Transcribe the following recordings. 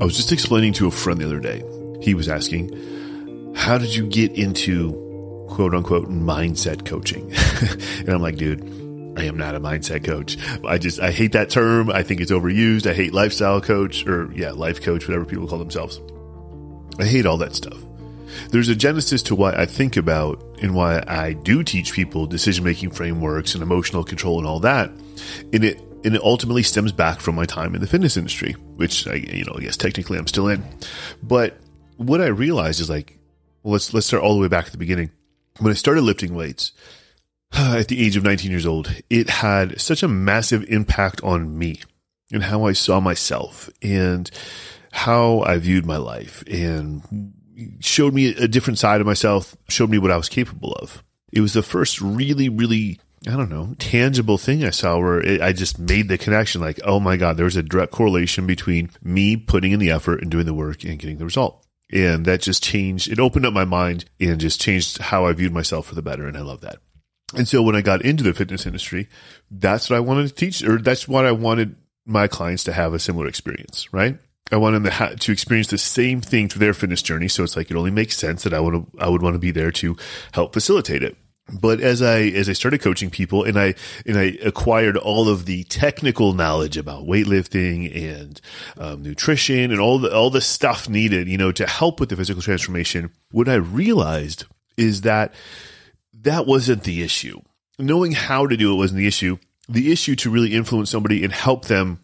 I was just explaining to a friend the other day. He was asking, How did you get into quote unquote mindset coaching? and I'm like, dude, I am not a mindset coach. I just, I hate that term. I think it's overused. I hate lifestyle coach or, yeah, life coach, whatever people call themselves. I hate all that stuff. There's a genesis to why I think about and why I do teach people decision making frameworks and emotional control and all that. And it and it ultimately stems back from my time in the fitness industry, which I, you know, I guess technically I'm still in. But what I realized is like, well, let's let's start all the way back at the beginning. When I started lifting weights at the age of 19 years old, it had such a massive impact on me and how I saw myself and how I viewed my life and showed me a different side of myself, showed me what I was capable of. It was the first really, really I don't know, tangible thing I saw where it, I just made the connection like, oh my God, there's a direct correlation between me putting in the effort and doing the work and getting the result. And that just changed, it opened up my mind and just changed how I viewed myself for the better. And I love that. And so when I got into the fitness industry, that's what I wanted to teach, or that's what I wanted my clients to have a similar experience, right? I want them to, to experience the same thing through their fitness journey. So it's like it only makes sense that I would I would want to be there to help facilitate it but as I as I started coaching people and I and I acquired all of the technical knowledge about weightlifting and um, nutrition and all the all the stuff needed, you know, to help with the physical transformation, what I realized is that that wasn't the issue. Knowing how to do it wasn't the issue. The issue to really influence somebody and help them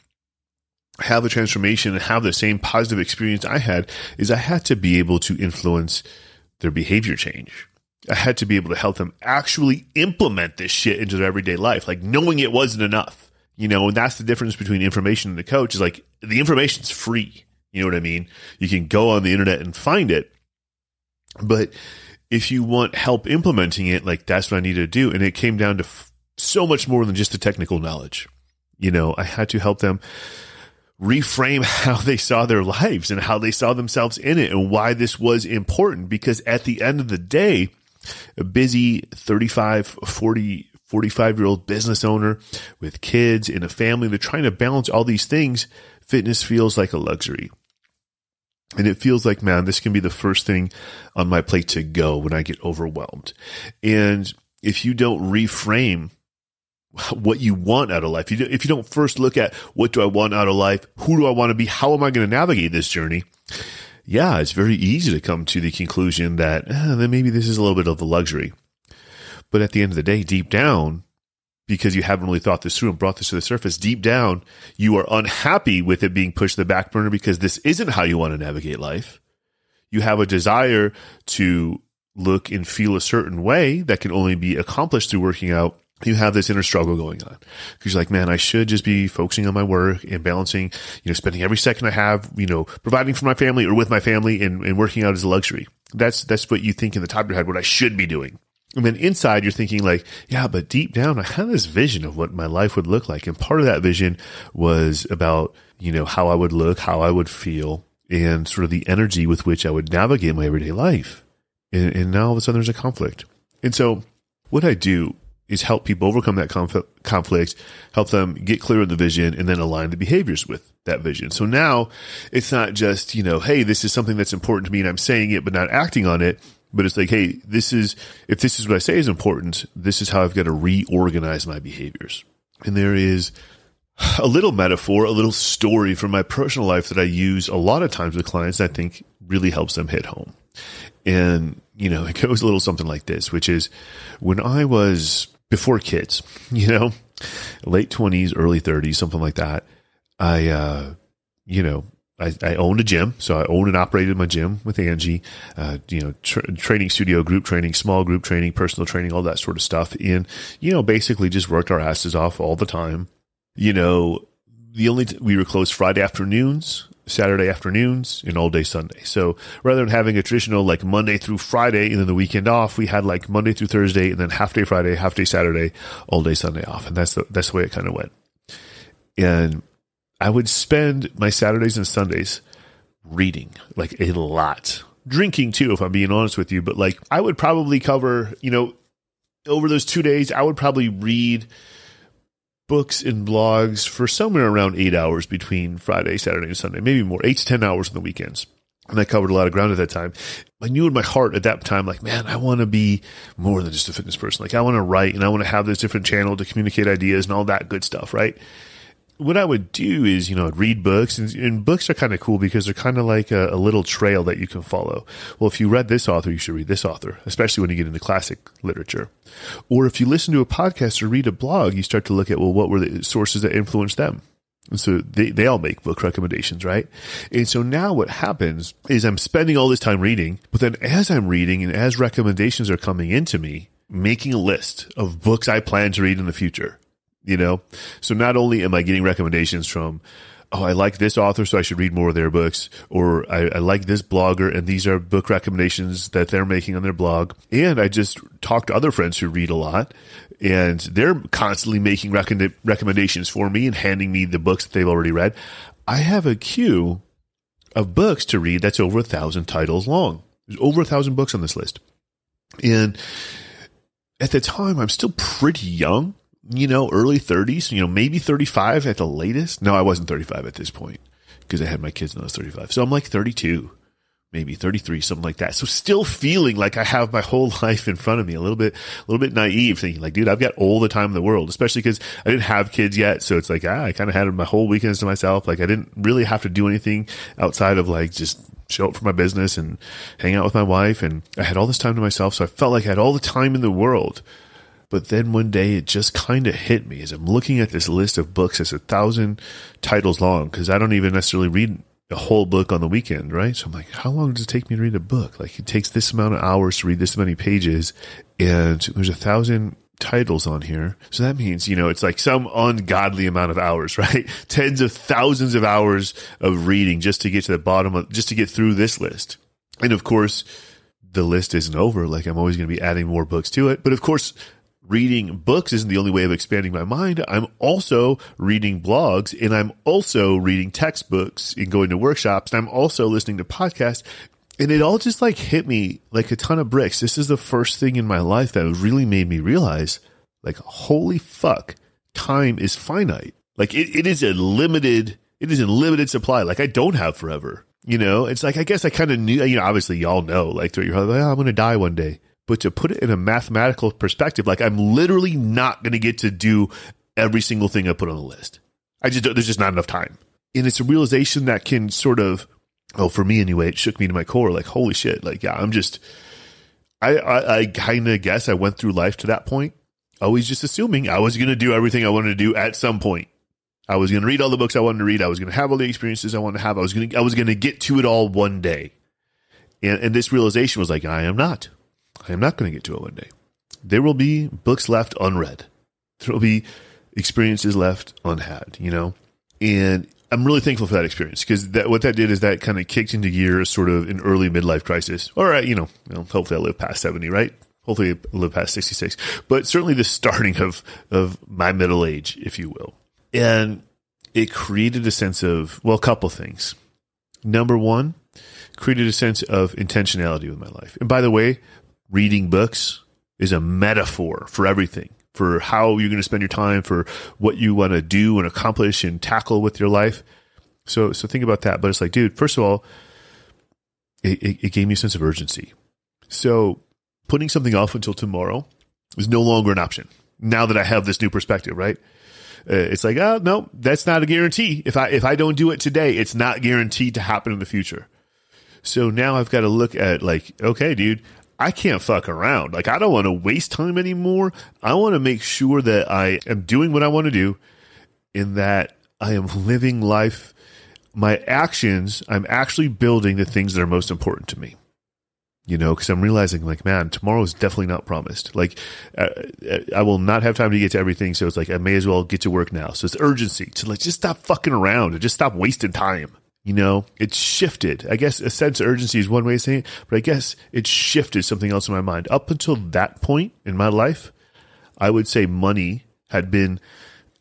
have a transformation and have the same positive experience I had is I had to be able to influence their behavior change I had to be able to help them actually implement this shit into their everyday life. Like knowing it wasn't enough, you know, and that's the difference between information and the coach is like the information's free. You know what I mean? You can go on the internet and find it. But if you want help implementing it, like that's what I needed to do. And it came down to f- so much more than just the technical knowledge. You know, I had to help them reframe how they saw their lives and how they saw themselves in it and why this was important. Because at the end of the day, a busy 35, 40, 45 year old business owner with kids and a family. They're trying to balance all these things. Fitness feels like a luxury. And it feels like, man, this can be the first thing on my plate to go when I get overwhelmed. And if you don't reframe what you want out of life, if you don't first look at what do I want out of life, who do I want to be, how am I going to navigate this journey, yeah, it's very easy to come to the conclusion that eh, then maybe this is a little bit of a luxury. But at the end of the day, deep down, because you haven't really thought this through and brought this to the surface, deep down, you are unhappy with it being pushed to the back burner because this isn't how you want to navigate life. You have a desire to look and feel a certain way that can only be accomplished through working out you have this inner struggle going on because you're like, man, I should just be focusing on my work and balancing, you know, spending every second I have, you know, providing for my family or with my family and, and working out as a luxury. That's, that's what you think in the top of your head, what I should be doing. And then inside you're thinking like, yeah, but deep down I had this vision of what my life would look like. And part of that vision was about, you know, how I would look, how I would feel and sort of the energy with which I would navigate my everyday life. And, and now all of a sudden there's a conflict. And so what I do is help people overcome that conf- conflict, help them get clear on the vision, and then align the behaviors with that vision. So now it's not just, you know, hey, this is something that's important to me and I'm saying it but not acting on it. But it's like, hey, this is, if this is what I say is important, this is how I've got to reorganize my behaviors. And there is a little metaphor, a little story from my personal life that I use a lot of times with clients that I think really helps them hit home. And, you know, it goes a little something like this, which is when I was before kids, you know, late 20s, early 30s, something like that. I, uh, you know, I, I, owned a gym, so I owned and operated my gym with Angie. Uh, you know, tra- training studio, group training, small group training, personal training, all that sort of stuff. And you know, basically just worked our asses off all the time. You know, the only t- we were closed Friday afternoons Saturday afternoons and all day Sunday. So rather than having a traditional like Monday through Friday and then the weekend off, we had like Monday through Thursday and then half day Friday, half day Saturday, all day Sunday off. And that's the, that's the way it kind of went. And I would spend my Saturdays and Sundays reading like a lot, drinking too, if I'm being honest with you. But like I would probably cover, you know, over those two days, I would probably read books and blogs for somewhere around eight hours between Friday, Saturday, and Sunday, maybe more, eight to 10 hours on the weekends. And I covered a lot of ground at that time. I knew in my heart at that time, like, man, I want to be more than just a fitness person. Like, I want to write and I want to have this different channel to communicate ideas and all that good stuff, right? What I would do is, you know, I'd read books, and, and books are kind of cool because they're kind of like a, a, little trail that you can follow. Well, if you read this author, you should read this author, especially when you get into classic literature. Or if you listen to a podcast or read a blog, you start to look at, well, what were the sources that influenced them? And so they, they all make book recommendations, right? And so now what happens is I'm spending all this time reading, but then as I'm reading and as recommendations are coming into me, making a list of books I plan to read in the future you know? So not only am I getting recommendations from, oh, I like this author, so I should read more of their books, or I, I, like this blogger, and these are book recommendations that they're making on their blog. And I just talk to other friends who read a lot, and they're constantly making rec- recommendations for me and handing me the books that they've already read. I have a queue of books to read that's over a thousand titles long. There's over a thousand books on this list. And at the time, I'm still pretty young you know, early 30s, you know, maybe 35 at the latest. No, I wasn't 35 at this point because I had my kids when I was 35. So I'm like 32, maybe 33, something like that. So still feeling like I have my whole life in front of me, a little bit, a little bit naive, thinking like, dude, I've got all the time in the world, especially because I didn't have kids yet. So it's like, ah, I kind of had my whole weekends to myself. Like I didn't really have to do anything outside of like just show up for my business and hang out with my wife. And I had all this time to myself. So I felt like I had all the time in the world but then one day it just kind of hit me as I'm looking at this list of books that's a thousand titles long because I don't even necessarily read a whole book on the weekend, right? So I'm like, how long does it take me to read a book? Like it takes this amount of hours to read this many pages and there's a thousand titles on here. So that means, you know, it's like some ungodly amount of hours, right? Tens of thousands of hours of reading just to get to the bottom of, just to get through this list. And of course, the list isn't over. Like I'm always going to be adding more books to it. But of course, reading books isn't the only way of expanding my mind. I'm also reading blogs and I'm also reading textbooks and going to workshops and I'm also listening to podcasts. And it all just like hit me like a ton of bricks. This is the first thing in my life that really made me realize like, holy fuck, time is finite. Like it, it is a limited, it is a limited supply. Like I don't have forever. You know, it's like, I guess I kind of knew, you know, obviously y'all know, like through your heart, like, oh, I'm going to die one day but to put it in a mathematical perspective, like I'm literally not going to get to do every single thing I put on the list. I just there's just not enough time, and it's a realization that can sort of, oh, for me anyway, it shook me to my core. Like holy shit, like yeah, I'm just, I I, I kind of guess I went through life to that point, always just assuming I was going to do everything I wanted to do at some point. I was going to read all the books I wanted to read. I was going to have all the experiences I wanted to have. I was going to I was going to get to it all one day, and and this realization was like I am not. I am not going to get to it one day. There will be books left unread. There will be experiences left unhad, you know? And I'm really thankful for that experience because that what that did is that kind of kicked into gear sort of an early midlife crisis. All right, you know, you know, hopefully I live past 70, right? Hopefully I live past 66. But certainly the starting of of my middle age, if you will. And it created a sense of, well, a couple things. Number one, created a sense of intentionality with my life. And by the way, reading books is a metaphor for everything for how you're going to spend your time for what you want to do and accomplish and tackle with your life. So so think about that. But it's like dude first of all it, it, it gave me a sense of urgency. So putting something off until tomorrow is no longer an option now that i have this new perspective right? Uh, it's like oh no that's not a guarantee. If i if i don't do it today it's not guaranteed to happen in the future. So now I've got to look at like, okay, dude, I can't fuck around. Like, I don't want to waste time anymore. I want to make sure that I am doing what I want to do in that I am living life. My actions, I'm actually building the things that are most important to me. You know, because I'm realizing, like, man, tomorrow is definitely not promised. Like, uh, I will not have time to get to everything. So it's like, I may as well get to work now. So it's urgency to like just stop fucking around and just stop wasting time you know, it's shifted. I guess a sense of urgency is one way of saying it, but I guess it shifted something else in my mind. Up until that point in my life, I would say money had been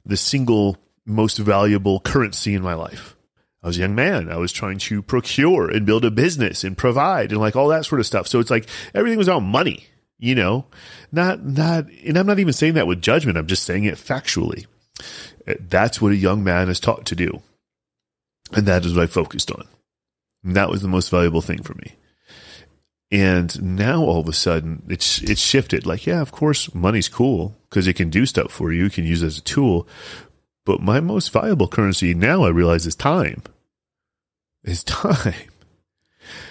the single most valuable currency in my life. I was a young man. I was trying to procure and build a business and provide and like all that sort of stuff. So it's like everything was about money, you know, not, not, and I'm not even saying that with judgment. I'm just saying it factually. That's what a young man is taught to do. And that is what I focused on. And that was the most valuable thing for me. And now all of a sudden it's it's shifted. Like, yeah, of course, money's cool because it can do stuff for you. You can use it as a tool. But my most valuable currency now I realize is time. Is time.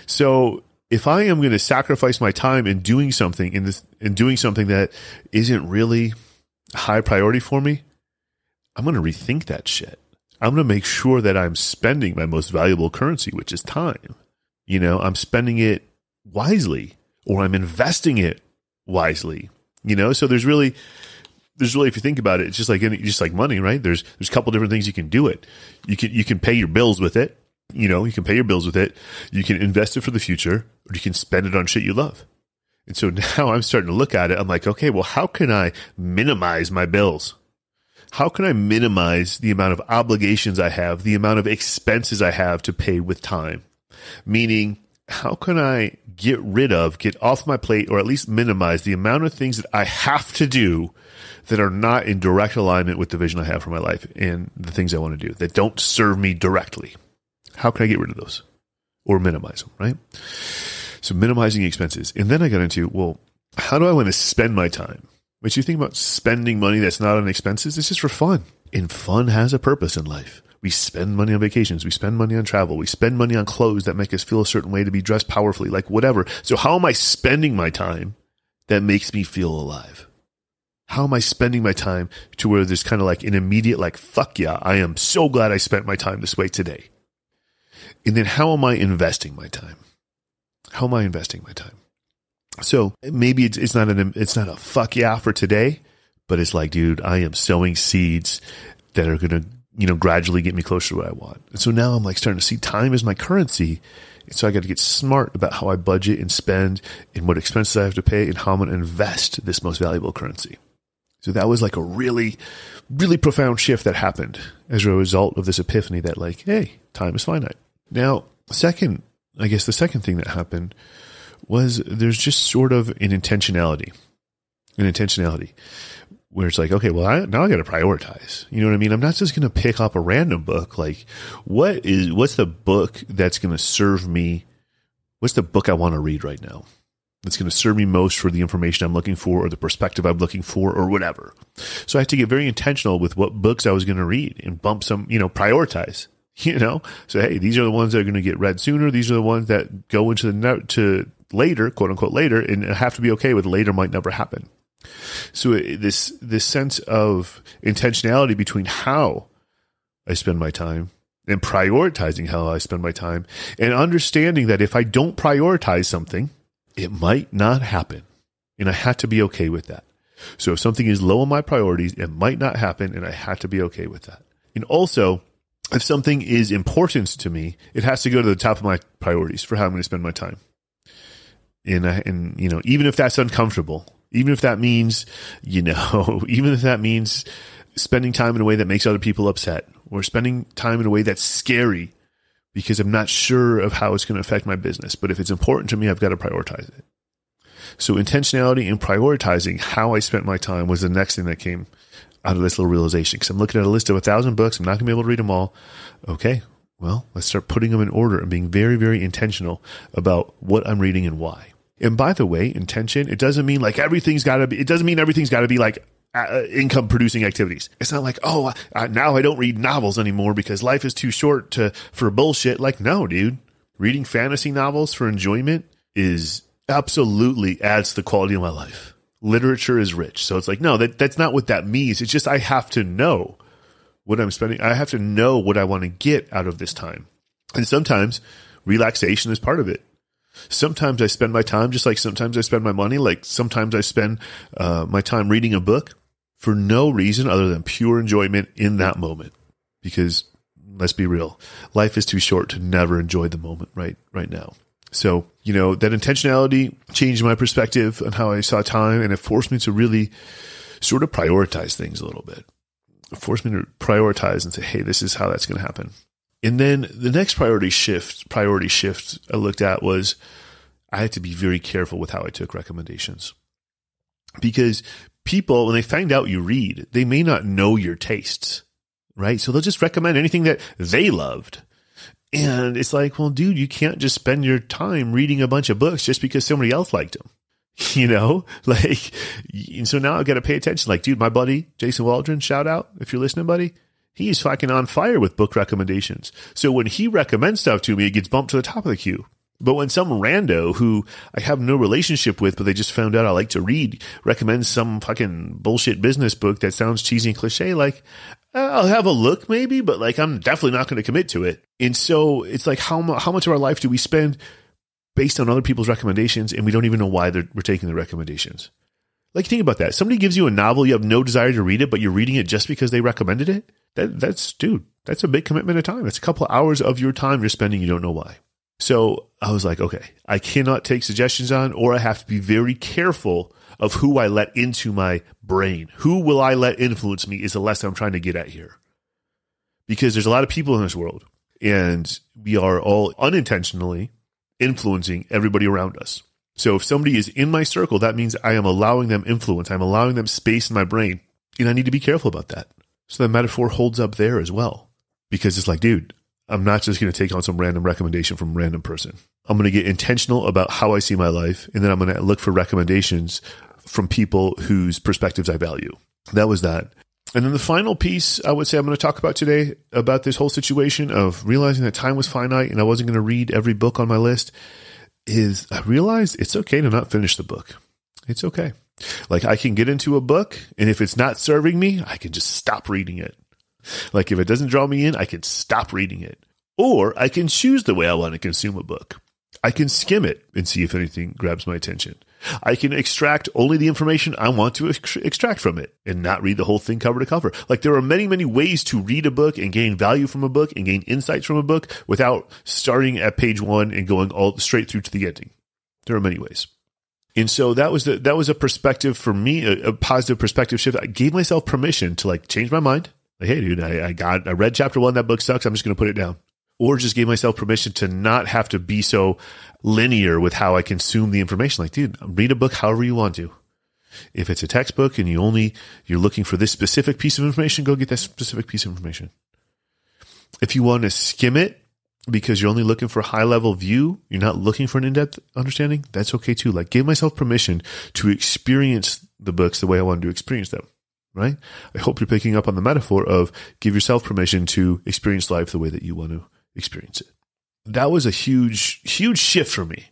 So if I am going to sacrifice my time in doing something in this in doing something that isn't really high priority for me, I'm going to rethink that shit. I'm going to make sure that I'm spending my most valuable currency, which is time. You know, I'm spending it wisely or I'm investing it wisely. You know, so there's really there's really if you think about it, it's just like any, just like money, right? There's there's a couple different things you can do it. You can you can pay your bills with it. You know, you can pay your bills with it. You can invest it for the future, or you can spend it on shit you love. And so now I'm starting to look at it. I'm like, okay, well, how can I minimize my bills? How can I minimize the amount of obligations I have, the amount of expenses I have to pay with time? Meaning, how can I get rid of, get off my plate, or at least minimize the amount of things that I have to do that are not in direct alignment with the vision I have for my life and the things I want to do that don't serve me directly? How can I get rid of those or minimize them, right? So minimizing expenses. And then I got into, well, how do I want to spend my time? Which you think about spending money that's not on expenses, it's just for fun. And fun has a purpose in life. We spend money on vacations. We spend money on travel. We spend money on clothes that make us feel a certain way to be dressed powerfully, like whatever. So how am I spending my time that makes me feel alive? How am I spending my time to where there's kind of like an immediate, like, fuck yeah, I am so glad I spent my time this way today. And then how am I investing my time? How am I investing my time? So maybe it's, it's not an, it's not a fuck yeah for today, but it's like, dude, I am sowing seeds that are going to you know, gradually get me closer to what I want. And so now I'm like starting to see time as my currency. And so I got to get smart about how I budget and spend and what expenses I have to pay and how I'm going to invest this most valuable currency. So that was like a really, really profound shift that happened as a result of this epiphany that like, hey, time is finite. Now, second, I guess the second thing that happened was there's just sort of an intentionality, an intentionality where it's like, okay, well, I, now I got to prioritize. You know what I mean? I'm not just going to pick up a random book. Like, what is what's the book that's going to serve me? What's the book I want to read right now? That's going to serve me most for the information I'm looking for, or the perspective I'm looking for, or whatever. So I had to get very intentional with what books I was going to read and bump some, you know, prioritize. You know, so hey, these are the ones that are going to get read sooner. These are the ones that go into the to later, quote unquote, later, and have to be okay with later might never happen. So this this sense of intentionality between how I spend my time and prioritizing how I spend my time and understanding that if I don't prioritize something, it might not happen. And I had to be okay with that. So if something is low on my priorities, it might not happen and I had to be okay with that. And also, if something is important to me, it has to go to the top of my priorities for how I'm going to spend my time. And, and you know, even if that's uncomfortable, even if that means, you know, even if that means spending time in a way that makes other people upset or spending time in a way that's scary because I'm not sure of how it's going to affect my business. But if it's important to me, I've got to prioritize it. So intentionality and prioritizing how I spent my time was the next thing that came out of this little realization. Because I'm looking at a list of a thousand books. I'm not going to be able to read them all. Okay. Well, let's start putting them in order and being very, very intentional about what I'm reading and why. And by the way, intention, it doesn't mean like everything's got to be, it doesn't mean everything's got to be like uh, income producing activities. It's not like, oh, now I don't read novels anymore because life is too short to, for bullshit. Like, no, dude, reading fantasy novels for enjoyment is absolutely adds to the quality of my life. Literature is rich. So it's like, no, that, that's not what that means. It's just, I have to know what I'm spending. I have to know what I want to get out of this time. And sometimes relaxation is part of it. Sometimes I spend my time just like sometimes I spend my money. Like sometimes I spend uh, my time reading a book for no reason other than pure enjoyment in that moment. Because let's be real, life is too short to never enjoy the moment right right now. So, you know, that intentionality changed my perspective on how I saw time and it forced me to really sort of prioritize things a little bit. It forced me to prioritize and say, hey, this is how that's going to happen. And then the next priority shift, priority shift I looked at was I had to be very careful with how I took recommendations. Because people, when they find out you read, they may not know your tastes, right? So they'll just recommend anything that they loved. And it's like, well, dude, you can't just spend your time reading a bunch of books just because somebody else liked them. You know, like, and so now I've got to pay attention. Like, dude, my buddy, Jason Waldron, shout out if you're listening, buddy. He's fucking on fire with book recommendations. So when he recommends stuff to me, it gets bumped to the top of the queue. But when some rando who I have no relationship with, but they just found out I like to read, recommends some fucking bullshit business book that sounds cheesy and cliche, like, uh, I'll have a look maybe, but like, I'm definitely not going to commit to it. And so it's like, how, how much of our life do we spend based on other people's recommendations and we don't even know why we're taking the recommendations? Like, think about that. Somebody gives you a novel, you have no desire to read it, but you're reading it just because they recommended it. That, that's, dude, that's a big commitment of time. That's a couple of hours of your time you're spending. You don't know why. So I was like, okay, I cannot take suggestions on, or I have to be very careful of who I let into my brain. Who will I let influence me is the lesson I'm trying to get at here. Because there's a lot of people in this world, and we are all unintentionally influencing everybody around us. So if somebody is in my circle, that means I am allowing them influence. I'm allowing them space in my brain. And I need to be careful about that. So the metaphor holds up there as well. Because it's like, dude, I'm not just going to take on some random recommendation from random person. I'm going to get intentional about how I see my life. And then I'm going to look for recommendations from people whose perspectives I value. That was that. And then the final piece I would say I'm going to talk about today about this whole situation of realizing that time was finite and I wasn't going to read every book on my list is I realized it's okay to not finish the book. It's okay. Like I can get into a book and if it's not serving me, I can just stop reading it. Like if it doesn't draw me in, I can stop reading it. Or I can choose the way I want to consume a book. I can skim it and see if anything grabs my attention. I can extract only the information I want to ex- extract from it and not read the whole thing cover to cover. Like there are many, many ways to read a book and gain value from a book and gain insights from a book without starting at page one and going all straight through to the ending. There are many ways. And so that was the, that was a perspective for me, a, a positive perspective shift. I gave myself permission to like change my mind. Like, hey, dude, I, I got, I read chapter one. That book sucks. I'm just going to put it down. Or just gave myself permission to not have to be so linear with how I consume the information. Like, dude, read a book however you want to. If it's a textbook and you only, you're looking for this specific piece of information, go get that specific piece of information. If you want to skim it because you're only looking for a high level view, you're not looking for an in depth understanding, that's okay too. Like, give myself permission to experience the books the way I want to experience them, right? I hope you're picking up on the metaphor of give yourself permission to experience life the way that you want to experience it that was a huge, huge shift for me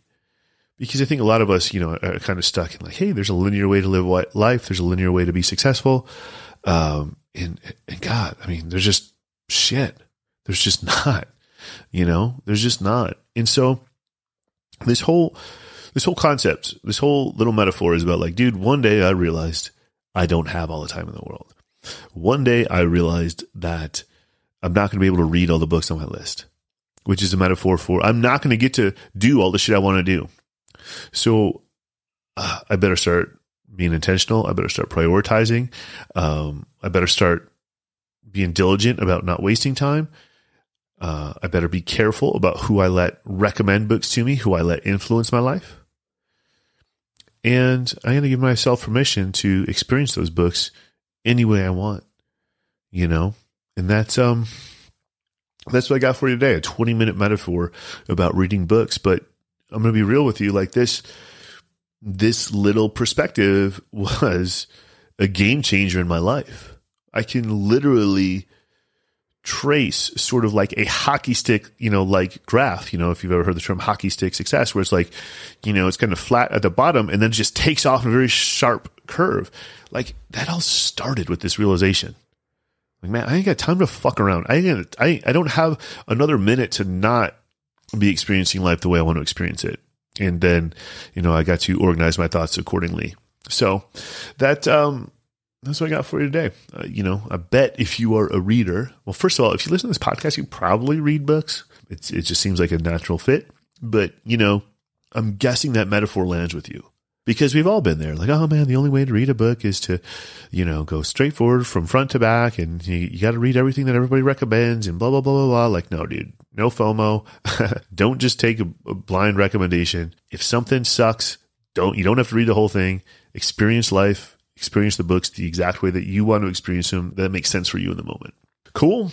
because I think a lot of us, you know, are kind of stuck in like, hey, there's a linear way to live life. There's a linear way to be successful. Um, and, and God, I mean, there's just shit. There's just not, you know, there's just not. And so this whole, this whole concept, this whole little metaphor is about like, dude, one day I realized I don't have all the time in the world. One day I realized that I'm not going to be able to read all the books on my list which is a metaphor for I'm not going to get to do all the shit I want to do. So uh, I better start being intentional. I better start prioritizing. Um, I better start being diligent about not wasting time. Uh, I better be careful about who I let recommend books to me, who I let influence my life. And I'm going to give myself permission to experience those books any way I want, you know? And that's, um, that's what I got for you today a 20 minute metaphor about reading books. But I'm going to be real with you like this, this little perspective was a game changer in my life. I can literally trace sort of like a hockey stick, you know, like graph, you know, if you've ever heard the term hockey stick success, where it's like, you know, it's kind of flat at the bottom and then just takes off a very sharp curve. Like that all started with this realization. Like, man, I ain't got time to fuck around. I ain't, I, I don't have another minute to not be experiencing life the way I want to experience it. And then, you know, I got to organize my thoughts accordingly. So that, um, that's what I got for you today. Uh, you know, I bet if you are a reader, well, first of all, if you listen to this podcast, you probably read books. It's, it just seems like a natural fit. But, you know, I'm guessing that metaphor lands with you because we've all been there. Like, oh man, the only way to read a book is to, you know, go straight forward from front to back, and you, you got to read everything that everybody recommends, and blah blah blah blah blah. Like, no, dude, no FOMO. don't just take a, a blind recommendation. If something sucks, don't you don't have to read the whole thing. Experience life, experience the books the exact way that you want to experience them that makes sense for you in the moment. Cool.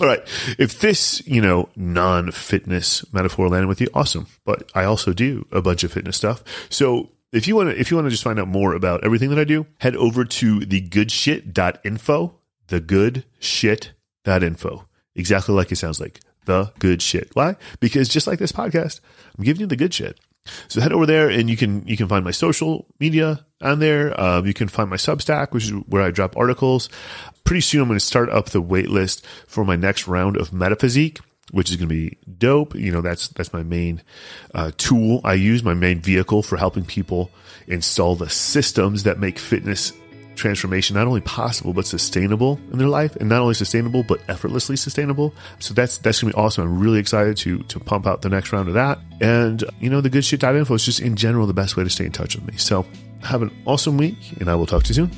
All right. If this, you know, non fitness metaphor landed with you, awesome. But I also do a bunch of fitness stuff. So if you want to, if you want to just find out more about everything that I do, head over to thegoodshit.info, thegoodshit.info. Exactly like it sounds like the good shit. Why? Because just like this podcast, I'm giving you the good shit. So head over there and you can you can find my social media on there. Um, you can find my Substack, which is where I drop articles. Pretty soon, I'm going to start up the wait list for my next round of Metaphysique, which is going to be dope. You know, that's that's my main uh, tool. I use, my main vehicle for helping people install the systems that make fitness transformation not only possible but sustainable in their life. And not only sustainable but effortlessly sustainable. So that's that's gonna be awesome. I'm really excited to to pump out the next round of that. And you know the good shit dive info is just in general the best way to stay in touch with me. So have an awesome week and i will talk to you soon